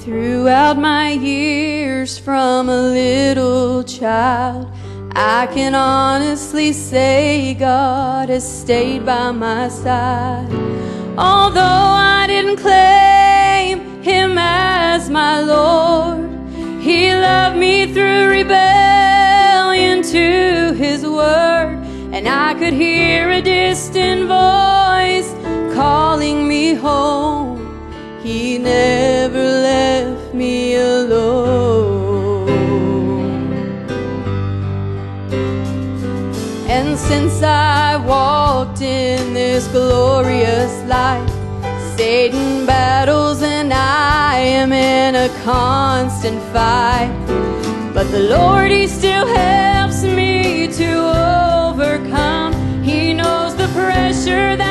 throughout my years from a little child. I can honestly say God has stayed by my side. Although I didn't claim Him as my Lord, He loved me through rebellion to His word. And I could hear a distant voice calling me home. He never And since I walked in this glorious light, Satan battles and I am in a constant fight. But the Lord, He still helps me to overcome. He knows the pressure that's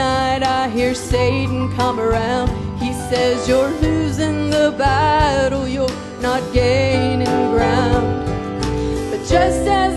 I hear Satan come around. He says, You're losing the battle, you're not gaining ground. But just as